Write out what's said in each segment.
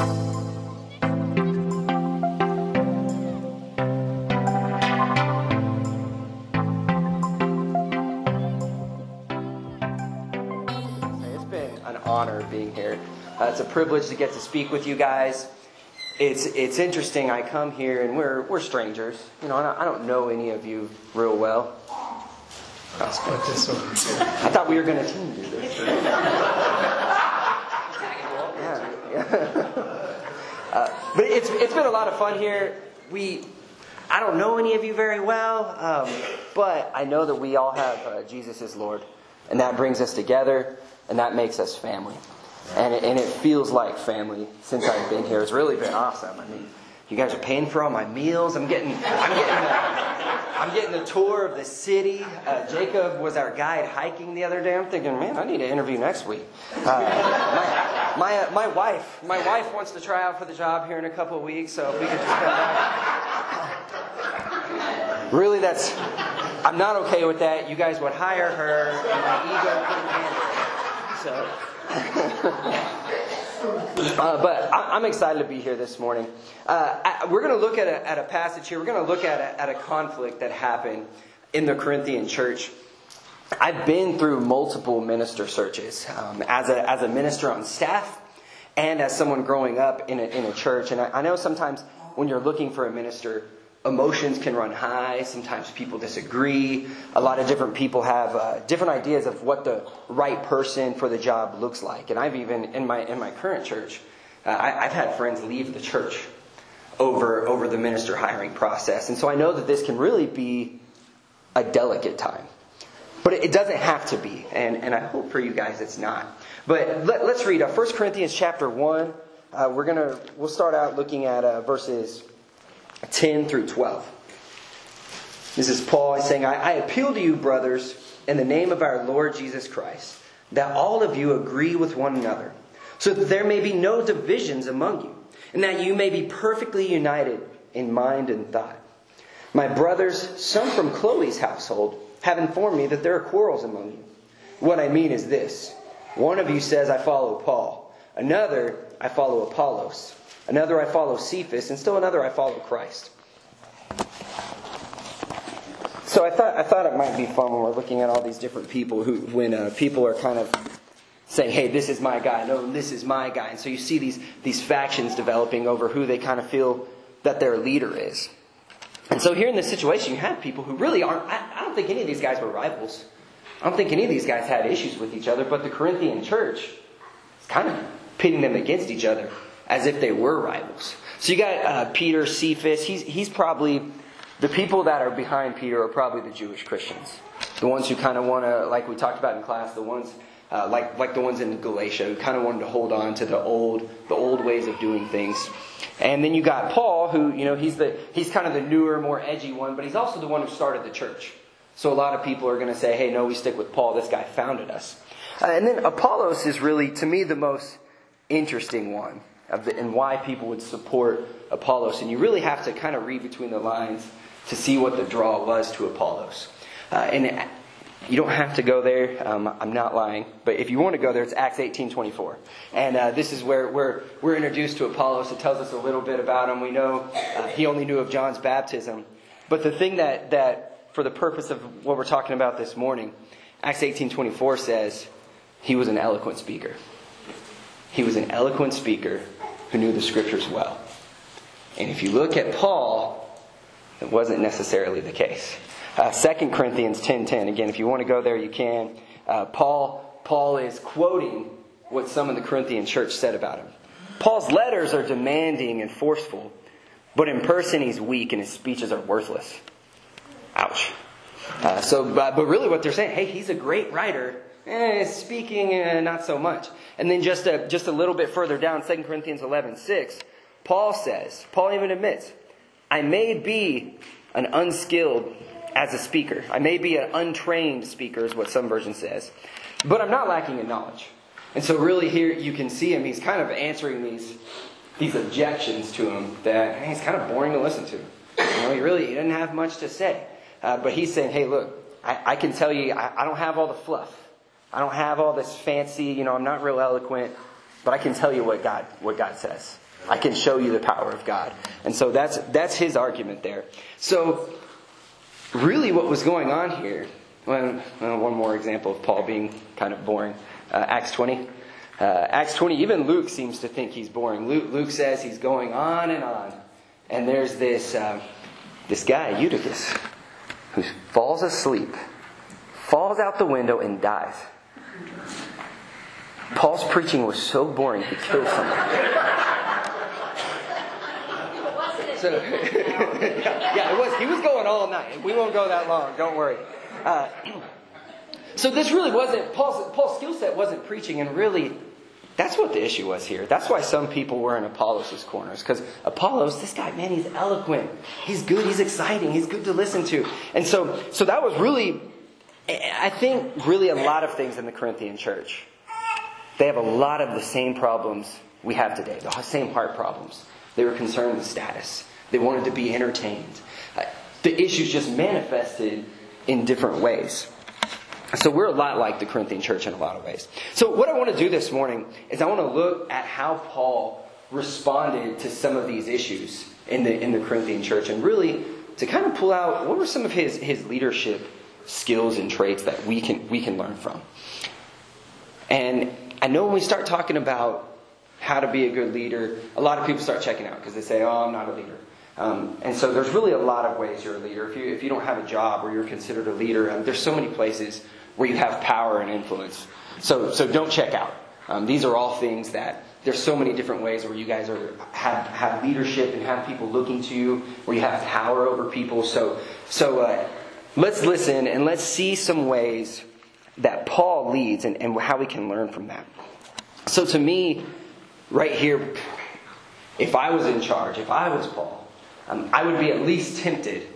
It's been an honor being here. Uh, it's a privilege to get to speak with you guys. It's it's interesting. I come here and we're we're strangers. You know, I don't, I don't know any of you real well. Put. I thought we were going to team do this. Uh, but it's it's been a lot of fun here. We I don't know any of you very well, um, but I know that we all have uh, Jesus as Lord, and that brings us together, and that makes us family. And it, and it feels like family since I've been here. It's really been awesome. I mean, you guys are paying for all my meals. I'm getting I'm getting the, I'm getting the tour of the city. Uh, Jacob was our guide hiking the other day. I'm thinking, man, I need to interview next week. Uh, my my, uh, my wife my wife wants to try out for the job here in a couple of weeks. So if we could just come back. Really, that's I'm not okay with that. You guys would hire her, and my ego couldn't handle it. So. Uh, but I, I'm excited to be here this morning. Uh, I- we're going to look at a, at a passage here. We're going to look at a, at a conflict that happened in the Corinthian church. I've been through multiple minister searches um, as, a, as a minister on staff and as someone growing up in a, in a church. And I, I know sometimes when you're looking for a minister, emotions can run high. Sometimes people disagree. A lot of different people have uh, different ideas of what the right person for the job looks like. And I've even in my in my current church, uh, I, I've had friends leave the church over over the minister hiring process. And so I know that this can really be a delicate time. But it doesn't have to be, and, and I hope for you guys it's not. But let, us read uh, 1 Corinthians chapter 1. Uh, we're gonna we'll start out looking at uh, verses 10 through 12. This is Paul saying, I, I appeal to you, brothers, in the name of our Lord Jesus Christ, that all of you agree with one another, so that there may be no divisions among you, and that you may be perfectly united in mind and thought. My brothers, some from Chloe's household, have informed me that there are quarrels among you. What I mean is this one of you says, I follow Paul, another, I follow Apollos. Another I follow Cephas, and still another I follow Christ. So I thought I thought it might be fun when we're looking at all these different people who, when uh, people are kind of saying, "Hey, this is my guy," no, this is my guy, and so you see these these factions developing over who they kind of feel that their leader is. And so here in this situation, you have people who really aren't. I, I don't think any of these guys were rivals. I don't think any of these guys had issues with each other, but the Corinthian church is kind of pitting them against each other as if they were rivals. So you got uh, Peter, Cephas. He's, he's probably, the people that are behind Peter are probably the Jewish Christians. The ones who kind of want to, like we talked about in class, the ones, uh, like, like the ones in Galatia who kind of wanted to hold on to the old, the old ways of doing things. And then you got Paul, who, you know, he's the, he's kind of the newer, more edgy one, but he's also the one who started the church. So a lot of people are going to say, hey, no, we stick with Paul. This guy founded us. Uh, and then Apollos is really, to me, the most interesting one of the, and why people would support Apollos. And you really have to kind of read between the lines to see what the draw was to Apollos. Uh, and you don't have to go there. Um, I'm not lying. But if you want to go there, it's Acts 18.24. And uh, this is where we're, we're introduced to Apollos. It tells us a little bit about him. We know uh, he only knew of John's baptism. But the thing that, that for the purpose of what we're talking about this morning, Acts 18:24 says he was an eloquent speaker. He was an eloquent speaker who knew the scriptures well. And if you look at Paul, it wasn't necessarily the case. Uh, 2 Corinthians 10.10, again, if you want to go there, you can. Uh, Paul, Paul is quoting what some of the Corinthian church said about him. Paul's letters are demanding and forceful, but in person he's weak and his speeches are worthless. Ouch. Uh, so, but, but really what they're saying, hey, he's a great writer. Eh, speaking, eh, not so much. And then just a, just a little bit further down, 2 Corinthians 11, 6, Paul says, Paul even admits, I may be an unskilled as a speaker. I may be an untrained speaker, is what some version says. But I'm not lacking in knowledge. And so really here you can see him, he's kind of answering these, these objections to him that hey, he's kind of boring to listen to. You know, he really he doesn't have much to say. Uh, but he's saying, hey, look, I, I can tell you, I, I don't have all the fluff. I don't have all this fancy, you know, I'm not real eloquent, but I can tell you what God, what God says. I can show you the power of God. And so that's, that's his argument there. So, really, what was going on here, well, one more example of Paul being kind of boring uh, Acts 20. Uh, Acts 20, even Luke seems to think he's boring. Luke, Luke says he's going on and on. And there's this, um, this guy, Eutychus, who falls asleep, falls out the window, and dies. Paul's preaching was so boring he killed someone. So, yeah, it was. He was going all night. We won't go that long. Don't worry. Uh, so this really wasn't Paul's, Paul's skill set wasn't preaching, and really, that's what the issue was here. That's why some people were in Apollos' corners because Apollos, this guy, man, he's eloquent, he's good, he's exciting, he's good to listen to, and so so that was really, I think, really a lot of things in the Corinthian church. They have a lot of the same problems we have today, the same heart problems. They were concerned with status. They wanted to be entertained. Uh, the issues just manifested in different ways. So we're a lot like the Corinthian church in a lot of ways. So what I want to do this morning is I want to look at how Paul responded to some of these issues in the in the Corinthian church and really to kind of pull out what were some of his his leadership skills and traits that we can we can learn from. And I know when we start talking about how to be a good leader, a lot of people start checking out because they say, "Oh, I'm not a leader." Um, and so there's really a lot of ways you're a leader. If you, if you don't have a job or you're considered a leader, um, there's so many places where you have power and influence. So, so don't check out. Um, these are all things that there's so many different ways where you guys are have, have leadership and have people looking to you, where you have power over people. So, so uh, let's listen and let's see some ways that Paul leads and, and how we can learn from that. So to me, right here, if I was in charge, if I was Paul, um, I would be at least tempted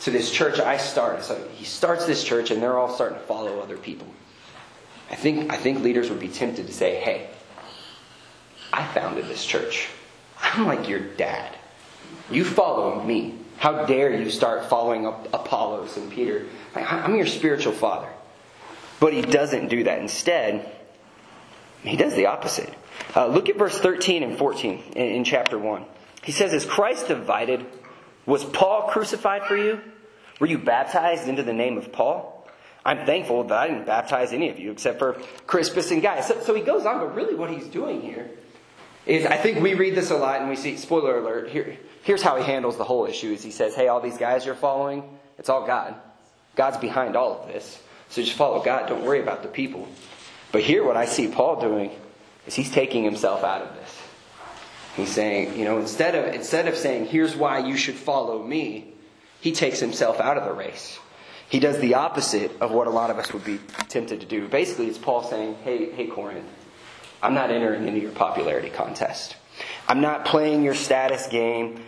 to this church I started. So he starts this church, and they're all starting to follow other people. I think, I think leaders would be tempted to say, hey, I founded this church. I'm like your dad. You follow me. How dare you start following Apollos and Peter? I'm your spiritual father. But he doesn't do that. Instead, he does the opposite. Uh, look at verse 13 and 14 in, in chapter 1. He says, Is Christ divided? Was Paul crucified for you? Were you baptized into the name of Paul? I'm thankful that I didn't baptize any of you except for Crispus and Gaius. So, so he goes on, but really what he's doing here is I think we read this a lot and we see, spoiler alert, here, here's how he handles the whole issue is he says, hey, all these guys you're following, it's all God. God's behind all of this. So just follow God. Don't worry about the people. But here what I see Paul doing is he's taking himself out of this. He's saying, you know, instead of, instead of saying, here's why you should follow me, he takes himself out of the race. He does the opposite of what a lot of us would be tempted to do. Basically, it's Paul saying, hey, hey, Corinth, I'm not entering into your popularity contest. I'm not playing your status game.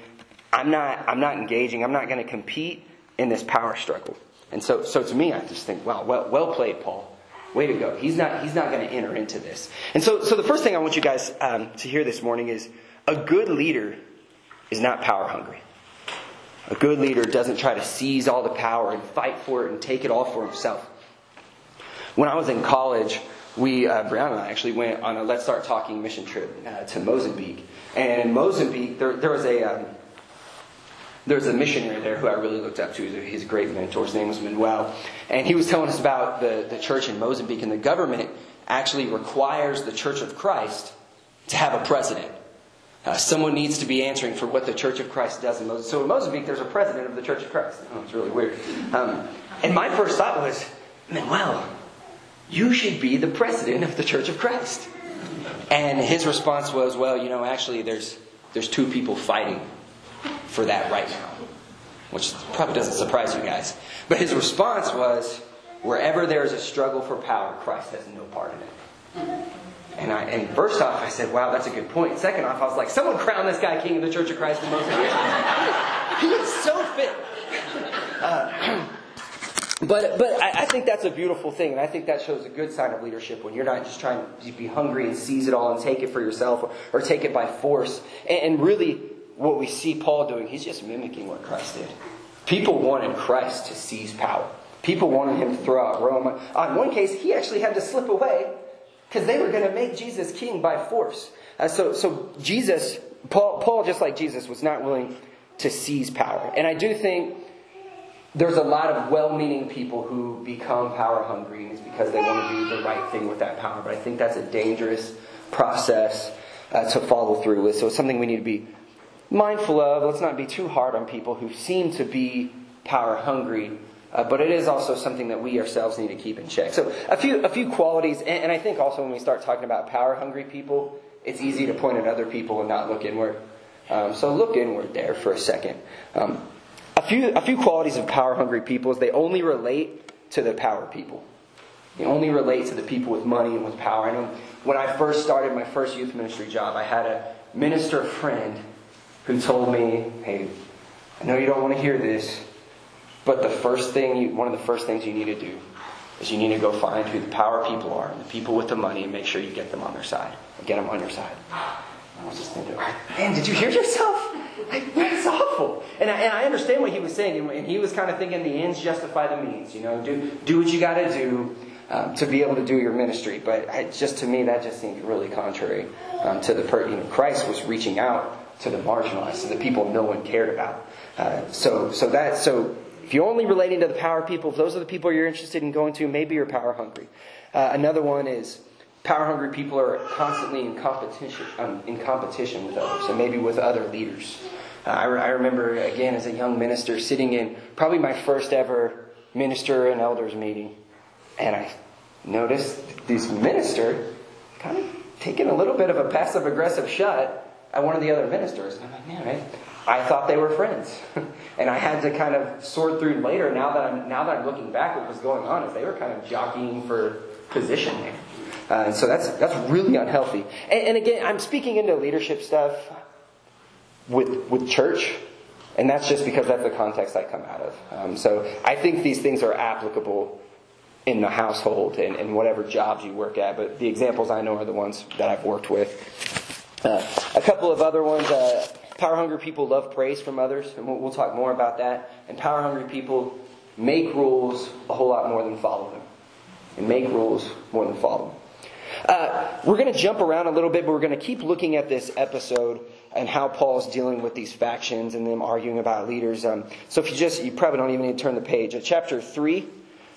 I'm not, I'm not engaging. I'm not going to compete in this power struggle. And so, so to me, I just think, wow, well, well played, Paul. Way to go. He's not, he's not going to enter into this. And so, so the first thing I want you guys um, to hear this morning is a good leader is not power hungry. A good leader doesn't try to seize all the power and fight for it and take it all for himself. When I was in college, we, uh, Brianna and I actually went on a Let's Start Talking mission trip uh, to Mozambique. And in Mozambique, there, there was a, um, there was a missionary there who I really looked up to. He's a great mentor. His name was Manuel. And he was telling us about the, the church in Mozambique. And the government actually requires the Church of Christ to have a president. Uh, someone needs to be answering for what the Church of Christ does in Mozambique. So in Mozambique, there's a president of the Church of Christ. Oh, it's really weird. Um, and my first thought was, Manuel, you should be the president of the Church of Christ. And his response was, well, you know, actually, there's, there's two people fighting for that right now. Which probably doesn't surprise you guys. But his response was, wherever there is a struggle for power, Christ has no part in it. And I and first off, I said, "Wow, that's a good point." Second off, I was like, "Someone crown this guy king of the Church of Christ in Mozambique." he is so fit. Uh, but but I, I, think that's a beautiful thing, and I think that shows a good sign of leadership when you're not just trying to be hungry and seize it all and take it for yourself or, or take it by force. And, and really, what we see Paul doing, he's just mimicking what Christ did. People wanted Christ to seize power. People wanted him to throw out Rome. On one case, he actually had to slip away because they were going to make Jesus king by force. Uh, so, so Jesus Paul, Paul, just like Jesus, was not willing to seize power. And I do think there's a lot of well meaning people who become power hungry, and it's because they want to do the right thing with that power. But I think that's a dangerous process uh, to follow through with. So it's something we need to be mindful of. Let's not be too hard on people who seem to be power hungry. Uh, but it is also something that we ourselves need to keep in check. So a few a few qualities, and, and I think also when we start talking about power hungry people, it's easy to point at other people and not look inward. Um, so look inward there for a second. Um, a few a few qualities of power hungry people is they only relate to the power people. They only relate to the people with money and with power. I know when I first started my first youth ministry job, I had a minister friend who told me, "Hey, I know you don't want to hear this, but the first thing, you, one of the first things you need to do is you need to go find who the power people are and the people with the money and make sure you get them on their side. Get them on your side. I was just thinking, man, did you hear yourself? Like, that's awful. And I, and I understand what he was saying. And he was kind of thinking the ends justify the means. You know, do, do what you got to do um, to be able to do your ministry. But I, just to me, that just seemed really contrary um, to the per- you know, Christ was reaching out to the marginalized, to the people no one cared about. Uh, so, so that so if you're only relating to the power people, if those are the people you're interested in going to, maybe you're power hungry. Uh, another one is power hungry people are constantly in competition, um, in competition with others, and maybe with other leaders. Uh, I, re- I remember again as a young minister sitting in probably my first ever minister and elders meeting, and I noticed this minister kind of taking a little bit of a passive aggressive shot at one of the other ministers. And I'm like, man, right? I thought they were friends, and I had to kind of sort through later. Now that I'm now that I'm looking back, what was going on is they were kind of jockeying for position there, uh, and so that's that's really unhealthy. And, and again, I'm speaking into leadership stuff with with church, and that's just because that's the context I come out of. Um, so I think these things are applicable in the household and, and whatever jobs you work at. But the examples I know are the ones that I've worked with. Uh, a couple of other ones. Uh, Power hungry people love praise from others, and we'll, talk more about that. And power hungry people make rules a whole lot more than follow them. And make rules more than follow them. Uh, we're going to jump around a little bit, but we're going to keep looking at this episode and how Paul's dealing with these factions and them arguing about leaders. Um, so if you just, you probably don't even need to turn the page. Uh, chapter 3,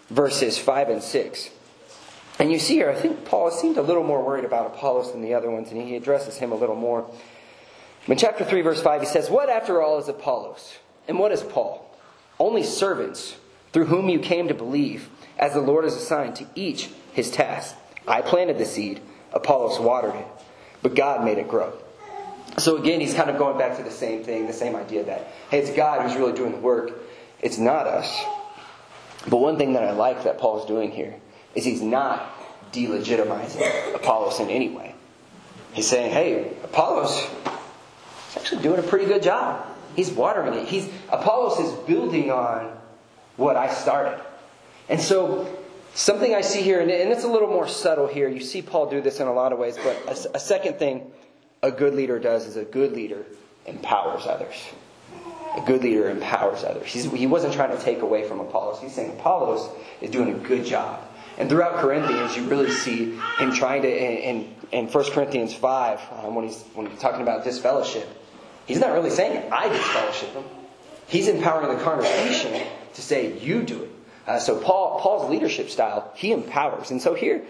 verses 5 and 6. And you see here, I think Paul seemed a little more worried about Apollos than the other ones, and he addresses him a little more. In chapter 3, verse 5, he says, What after all is Apollos? And what is Paul? Only servants through whom you came to believe, as the Lord has assigned to each his task. I planted the seed, Apollos watered it, but God made it grow. So again, he's kind of going back to the same thing, the same idea that, hey, it's God who's really doing the work. It's not us. But one thing that I like that Paul's doing here is he's not delegitimizing Apollos in any way. He's saying, hey, Apollos actually doing a pretty good job. He's watering it. He's Apollos is building on what I started. And so something I see here, and it's a little more subtle here. You see Paul do this in a lot of ways, but a, second thing a good leader does is a good leader empowers others. A good leader empowers others. He's, he wasn't trying to take away from Apollos. He's saying Apollos is doing a good job. And throughout Corinthians, you really see him trying to, in, in, in 1 Corinthians 5, um, when, he's, when he's talking about disfellowship, He's not really saying I disfellowship them. He's empowering the congregation to say, you do it. Uh, so Paul, Paul's leadership style, he empowers. And so here,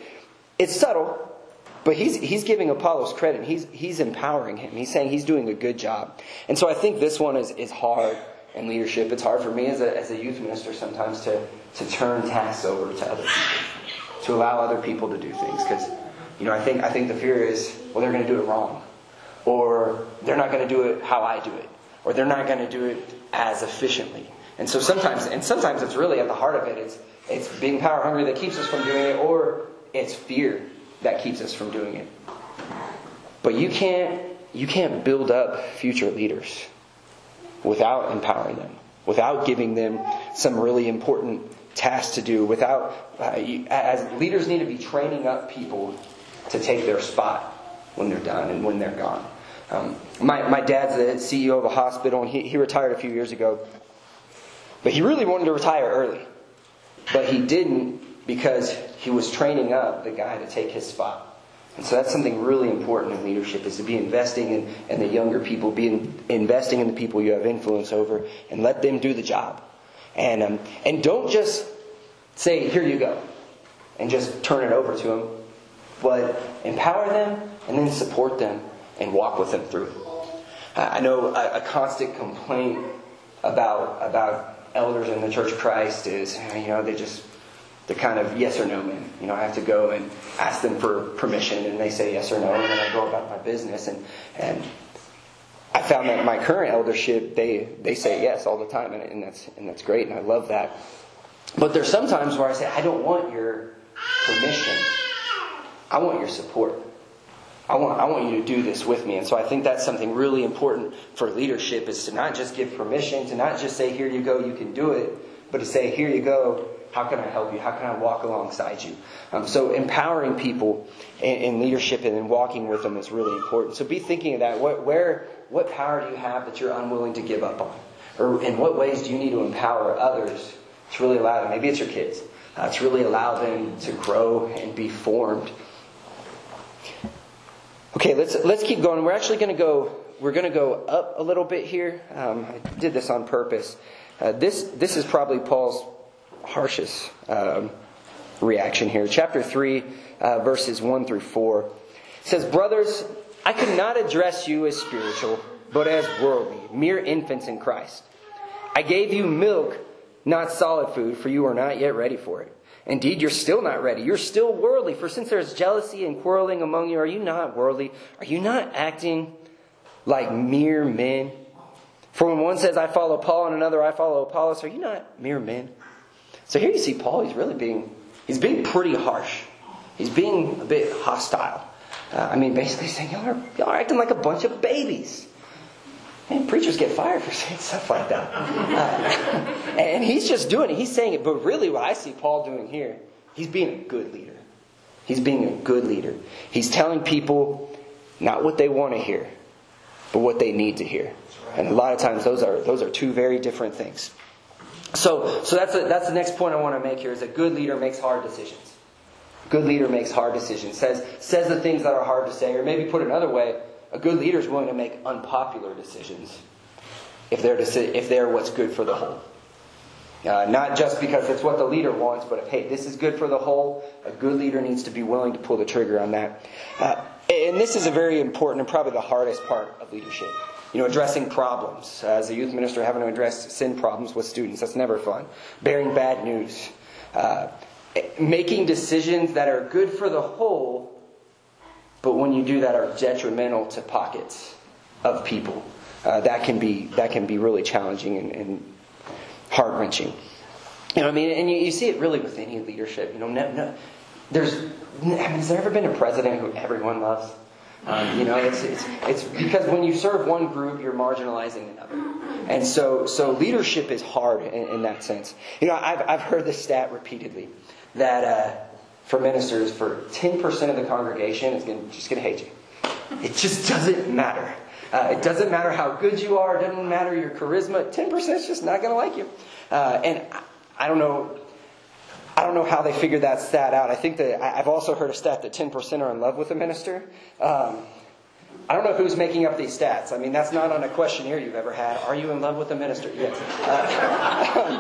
it's subtle, but he's, he's giving Apollos credit. He's, he's empowering him. He's saying he's doing a good job. And so I think this one is, is hard in leadership. It's hard for me as a, as a youth minister sometimes to, to turn tasks over to other people, to allow other people to do things. Because, you know, I think, I think the fear is, well, they're going to do it wrong or they're not going to do it how I do it, or they're not going to do it as efficiently. And so sometimes, and sometimes it's really at the heart of it, it's, it's being power hungry that keeps us from doing it, or it's fear that keeps us from doing it. But you can't, you can't build up future leaders without empowering them, without giving them some really important tasks to do, without, uh, as leaders need to be training up people to take their spot when they're done and when they're gone. Um, my, my dad's the CEO of a hospital, and he, he retired a few years ago. But he really wanted to retire early. But he didn't because he was training up the guy to take his spot. And so that's something really important in leadership is to be investing in, in the younger people, be in, investing in the people you have influence over, and let them do the job. And, um, and don't just say, here you go, and just turn it over to them, but empower them and then support them and walk with them through it. I know a, a constant complaint about, about elders in the Church of Christ is, eh, you know, they just the kind of yes or no men. You know, I have to go and ask them for permission, and they say yes or no, and then I go about my business. And and I found that my current eldership, they they say yes all the time, and, and that's and that's great, and I love that. But there's sometimes where I say, I don't want your permission. I want your support. I want, I want you to do this with me. And so I think that's something really important for leadership is to not just give permission, to not just say, here you go, you can do it, but to say, here you go, how can I help you? How can I walk alongside you? Um, so empowering people in, in, leadership and in walking with them is really important. So be thinking of that. What, where, what power do you have that you're unwilling to give up on? Or in what ways do you need to empower others to really allow them? Maybe it's your kids. Uh, to really allow them to grow and be formed. Okay, let's let's keep going. We're actually going to go. We're going to go up a little bit here. Um, I did this on purpose. Uh, this this is probably Paul's harshest um, reaction here. Chapter 3, uh, verses 1 through 4 says, Brothers, I could not address you as spiritual, but as worldly, mere infants in Christ. I gave you milk, not solid food, for you are not yet ready for it. Indeed, you're still not ready. You're still worldly. For since there is jealousy and quarreling among you, are you not worldly? Are you not acting like mere men? For when one says, I follow Paul, and another, I follow Apollos, are you not mere men? So here you see Paul, he's really being, he's being pretty harsh. He's being a bit hostile. Uh, I mean, basically saying, y'all are, y'all are acting like a bunch of babies. And preachers get fired for saying stuff like that. Uh, and he's just doing it. He's saying it. But really, what I see Paul doing here, he's being a good leader. He's being a good leader. He's telling people not what they want to hear, but what they need to hear. And a lot of times, those are, those are two very different things. So, so that's, a, that's the next point I want to make here is a good leader makes hard decisions. Good leader makes hard decisions, says, says the things that are hard to say, or maybe put another way, a good leader is willing to make unpopular decisions if they're, if they're what's good for the whole. Uh, not just because it's what the leader wants, but if, hey, this is good for the whole, a good leader needs to be willing to pull the trigger on that. Uh, and this is a very important and probably the hardest part of leadership. You know, addressing problems. As a youth minister, having to address sin problems with students, that's never fun. Bearing bad news. Uh, making decisions that are good for the whole, but when you do that are detrimental to pockets of people. Uh, that can be that can be really challenging and, and heart wrenching. You know, I mean, and you, you, see it really with any leadership. You know, no, no, there's. Has there ever been a president who everyone loves? Um, you know, it's, it's, it's because when you serve one group, you're marginalizing another. And so, so leadership is hard in, in that sense. You know, I've, I've heard this stat repeatedly that uh, for ministers, for 10% of the congregation is gonna, just going to hate you. It just doesn't matter. Uh, it doesn't matter how good you are. It doesn't matter your charisma. 10% is just not going to like you. Uh, and I, I don't know I don't know how they figured that stat out. I think that I've also heard a stat that 10% are in love with a minister. Um, I don't know who's making up these stats. I mean, that's not on a questionnaire you've ever had. Are you in love with a minister? Yes. Uh,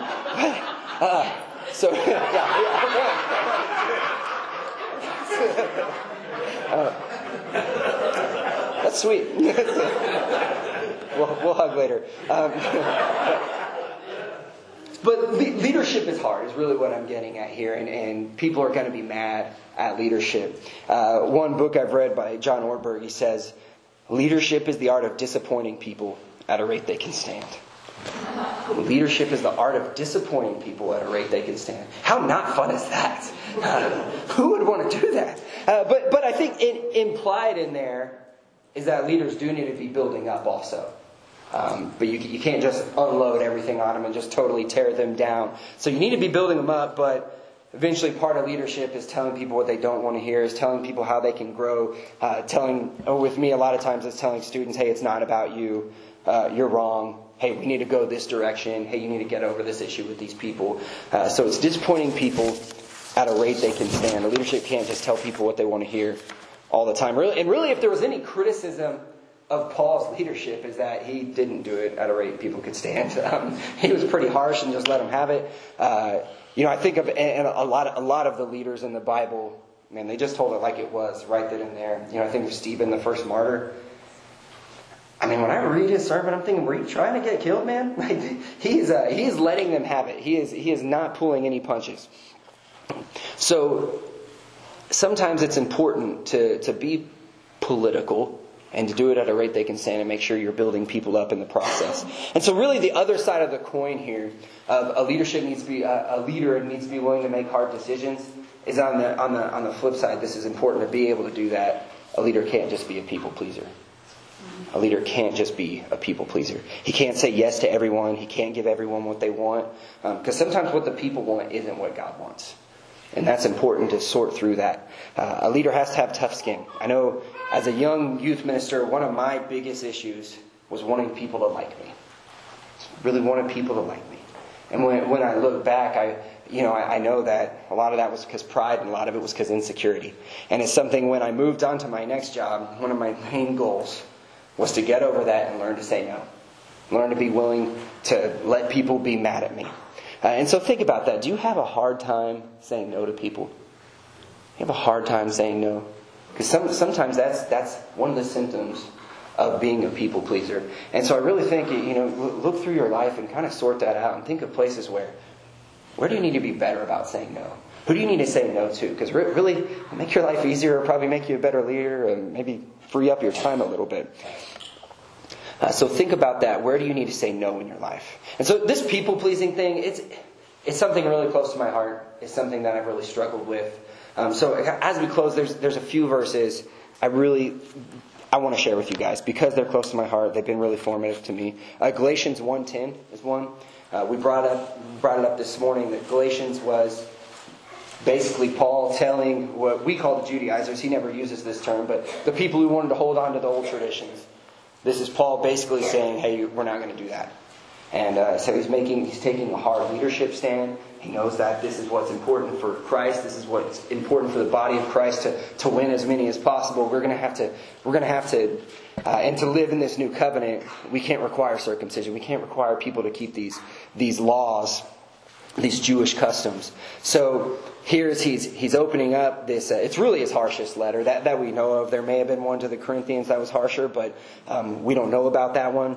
uh, so, yeah. Uh, that's sweet. we'll, we'll hug later. Um, but le- leadership is hard, is really what I'm getting at here, and, and people are going to be mad at leadership. Uh, one book I've read by John Ortberg, he says, Leadership is the art of disappointing people at a rate they can stand. Leadership is the art of disappointing people at a rate they can stand. How not fun is that? Who would want to do that? Uh, but, but I think it, implied in there is that leaders do need to be building up also. Um, but you, you can't just unload everything on them and just totally tear them down. So you need to be building them up, but eventually part of leadership is telling people what they don't want to hear, is telling people how they can grow, uh, telling, or with me a lot of times it's telling students, hey, it's not about you, uh, you're wrong, hey, we need to go this direction, hey, you need to get over this issue with these people. Uh, so it's disappointing people at a rate they can stand. The leadership can't just tell people what they want to hear, all the time. Really, and really, if there was any criticism of Paul's leadership, is that he didn't do it at a rate people could stand. Um, he was pretty harsh and just let them have it. Uh, you know, I think of and a lot, of, a lot of the leaders in the Bible, man, they just told it like it was, right then and there. You know, I think of Stephen, the first martyr. I mean, when I read his sermon, I'm thinking, were you trying to get killed, man? Like, he's uh, he's letting them have it. He is he is not pulling any punches. So sometimes it's important to to be political and to do it at a rate they can stand and make sure you're building people up in the process. And so, really, the other side of the coin here, of a leadership needs to be a leader needs to be willing to make hard decisions. Is on the on the on the flip side, this is important to be able to do that. A leader can't just be a people pleaser. A leader can't just be a people pleaser. He can't say yes to everyone. He can't give everyone what they want. Because um, sometimes what the people want isn't what God wants. And that's important to sort through that. Uh, a leader has to have tough skin. I know as a young youth minister, one of my biggest issues was wanting people to like me. Really wanted people to like me. And when, when I look back, I, you know, I, I know that a lot of that was because pride and a lot of it was because insecurity. And it's something when I moved on to my next job, one of my main goals was to get over that and learn to say no. Learn to be willing to let people be mad at me. Uh, and so think about that. Do you have a hard time saying no to people? You have a hard time saying no? Because some, sometimes that's, that's one of the symptoms of being a people pleaser. And so I really think, you know, look through your life and kind of sort that out and think of places where, where do you need to be better about saying no? Who do you need to say no to? Because really, will make your life easier, probably make you a better leader, and maybe free up your time a little bit. Uh, so think about that. Where do you need to say no in your life? And so this people pleasing thing, it's it's something really close to my heart. It's something that I've really struggled with. Um, so as we close, there's there's a few verses I really I want to share with you guys because they're close to my heart. They've been really formative to me. Uh, Galatians 1:10 is one. Uh, we brought up brought it up this morning that Galatians was basically Paul telling what we call the Judaizers. He never uses this term, but the people who wanted to hold on to the old traditions. This is Paul basically saying, hey, we're not going to do that. And uh, so he's making, he's taking a hard leadership stand. He knows that this is what's important for Christ. This is what's important for the body of Christ to, to win as many as possible. We're going to have to, we're going to have to, uh, and to live in this new covenant, we can't require circumcision. We can't require people to keep these, these laws, these Jewish customs. So here's he's he's opening up this. Uh, it's really his harshest letter that that we know of. There may have been one to the Corinthians that was harsher, but um, we don't know about that one.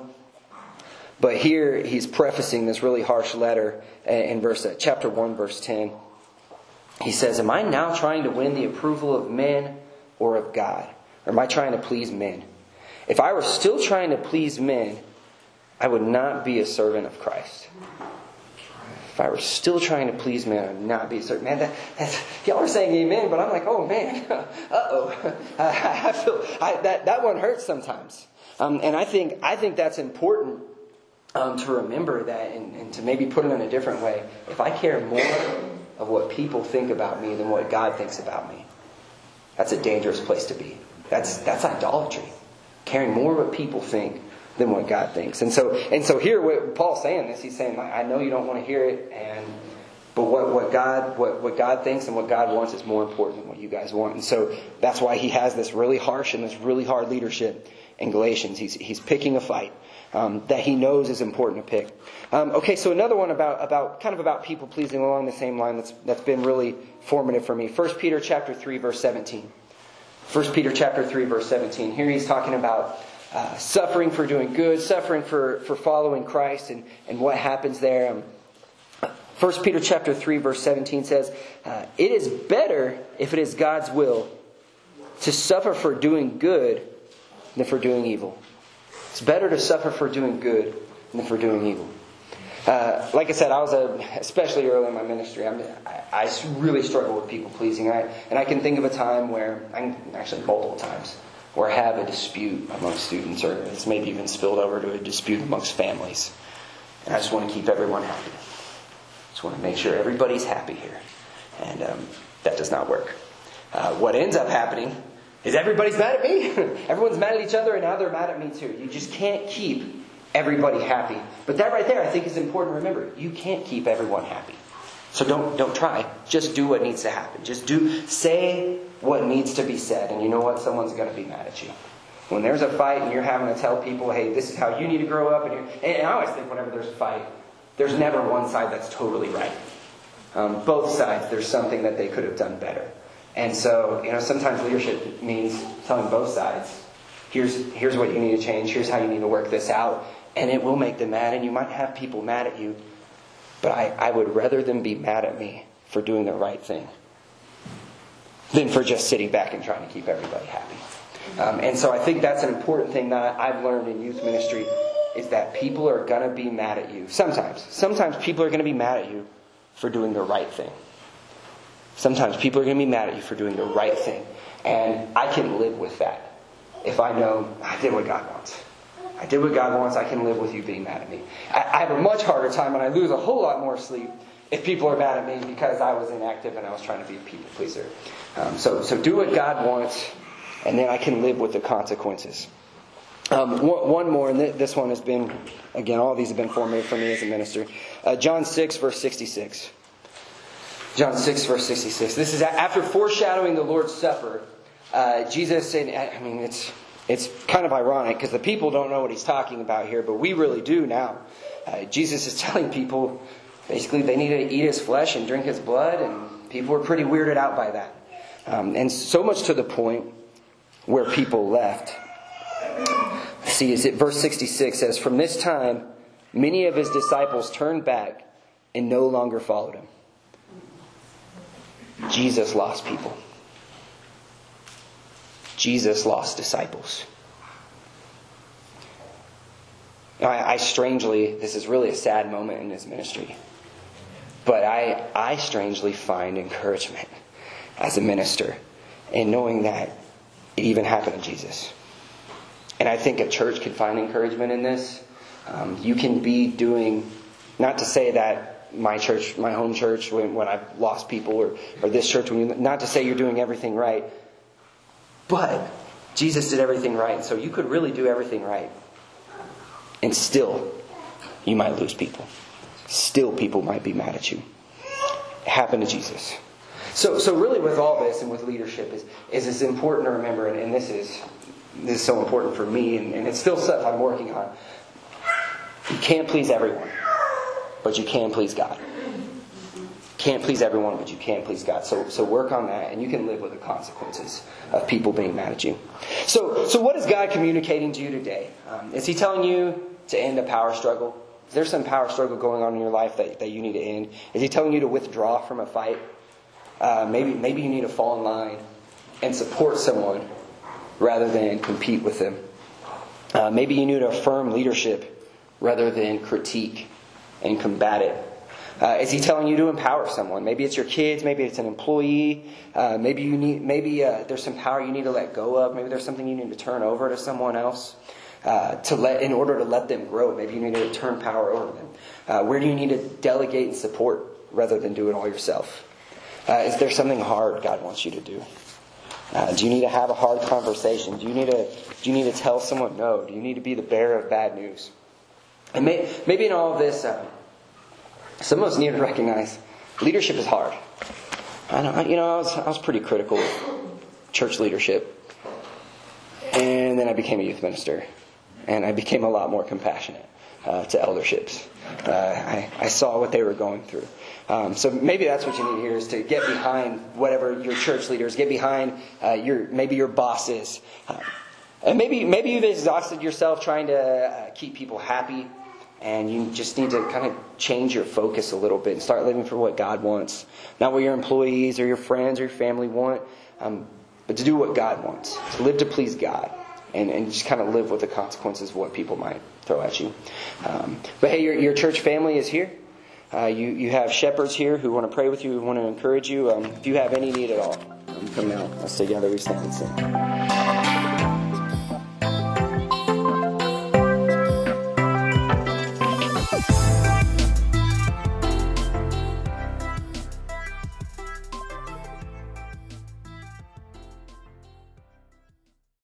But here he's prefacing this really harsh letter in verse uh, chapter one, verse ten. He says, "Am I now trying to win the approval of men or of God, or am I trying to please men? If I were still trying to please men, I would not be a servant of Christ." If I were still trying to please man, I'd not be a certain. Man, that, that's, y'all are saying amen, but I'm like, oh man, uh oh. I, I, feel I, that that one hurts sometimes, um, and I think I think that's important um, to remember that and, and to maybe put it in a different way. If I care more of what people think about me than what God thinks about me, that's a dangerous place to be. That's that's idolatry. Caring more of what people think than what God thinks. And so, and so here, what Paul's saying this, he's saying, I know you don't want to hear it, and but what, what God what, what God thinks and what God wants is more important than what you guys want. And so that's why he has this really harsh and this really hard leadership in Galatians. He's he's picking a fight. Um, that he knows is important to pick. Um, okay, so another one about about kind of about people pleasing along the same line that's that's been really formative for me. First Peter chapter three verse seventeen. First Peter chapter three verse seventeen. Here he's talking about uh, suffering for doing good, suffering for, for following Christ, and, and what happens there. Um, 1 Peter chapter 3 verse 17 says, uh, It is better if it is God's will to suffer for doing good than for doing evil. It's better to suffer for doing good than for doing evil. Uh, like I said, I was a, especially early in my ministry. I, I, really struggle with people pleasing, I, and I can think of a time where, I, actually multiple times, or have a dispute amongst students, or it's maybe even spilled over to a dispute amongst families. And I just want to keep everyone happy. I just want to make sure everybody's happy here. And um, that does not work. Uh, what ends up happening is everybody's mad at me. Everyone's mad at each other, and now they're mad at me too. You just can't keep everybody happy. But that right there, I think, is important to remember. You can't keep everyone happy. So don't don't try. Just do what needs to happen. Just do say what needs to be said. And you know what? Someone's going to be mad at you. When there's a fight and you're having to tell people, hey, this is how you need to grow up, and, you're, and I always think whenever there's a fight, there's never one side that's totally right. Um, both sides, there's something that they could have done better. And so, you know, sometimes leadership means telling both sides, here's, here's what you need to change, here's how you need to work this out. And it will make them mad, and you might have people mad at you. But I, I would rather them be mad at me for doing the right thing than for just sitting back and trying to keep everybody happy. Um, and so I think that's an important thing that I've learned in youth ministry is that people are going to be mad at you. Sometimes. Sometimes people are going to be mad at you for doing the right thing. Sometimes people are going to be mad at you for doing the right thing. And I can live with that if I know I did what God wants. I did what God wants. I can live with you being mad at me. I, I have a much harder time and I lose a whole lot more sleep if people are mad at me because I was inactive and I was trying to be a people pleaser. Um, so, so do what God wants, and then I can live with the consequences. Um, one, more, and this one has been, again, all these have been formative for me as a minister. Uh, John 6, verse 66. John 6, verse 66. This is after foreshadowing the Lord's Supper. Uh, Jesus, and I mean, it's, it's kind of ironic because the people don't know what he's talking about here, but we really do now. Uh, Jesus is telling people basically they needed to eat his flesh and drink his blood, and people were pretty weirded out by that. Um, and so much to the point where people left. See, is it verse 66 says, From this time, many of his disciples turned back and no longer followed him. Jesus lost people. Jesus lost disciples. I, I, strangely, this is really a sad moment in his ministry, but I, I strangely find encouragement as a minister in knowing that it even happened to Jesus. And I think a church can find encouragement in this. Um, you can be doing, not to say that my church, my home church, when, when I've lost people, or, or this church, when you, not to say you're doing everything right, but Jesus did everything right, so you could really do everything right. And still, you might lose people. Still, people might be mad at you. It happened to Jesus. So, so really, with all this and with leadership, is, is it's important to remember, and, and this is this is so important for me, and, and it's still stuff I'm working on. You can't please everyone, but you can please God. Can't please everyone, but you can please God. So, so work on that, and you can live with the consequences of people being mad at you. So, so what is God communicating to you today? Um, is He telling you to end a power struggle? Is there some power struggle going on in your life that, that you need to end? Is He telling you to withdraw from a fight? Uh, maybe, maybe you need to fall in line and support someone rather than compete with them. Uh, maybe you need to affirm leadership rather than critique and combat it. Uh, is he telling you to empower someone? Maybe it's your kids. Maybe it's an employee. Uh, maybe you need. Maybe uh, there's some power you need to let go of. Maybe there's something you need to turn over to someone else uh, to let in order to let them grow. Maybe you need to turn power over them. Uh, where do you need to delegate and support rather than do it all yourself? Uh, is there something hard God wants you to do? Uh, do you need to have a hard conversation? Do you need to do you need to tell someone no? Do you need to be the bearer of bad news? And may, maybe in all of this, uh, some of us need to recognize leadership is hard. I know, you know, I was, I was pretty critical of church leadership, and then I became a youth minister, and I became a lot more compassionate uh, to elderships. Uh, I, I saw what they were going through. Um, so maybe that's what you need here is to get behind whatever your church leaders, get behind uh, your maybe your bosses, uh, and maybe maybe you've exhausted yourself trying to uh, keep people happy, and you just need to kind of change your focus a little bit and start living for what God wants, not what your employees or your friends or your family want, um, but to do what God wants, to live to please God. And, and just kind of live with the consequences of what people might throw at you. Um, but hey, your, your church family is here. Uh, you, you have shepherds here who want to pray with you, who want to encourage you. Um, if you have any need at all, come now. Let's together we stand and sing.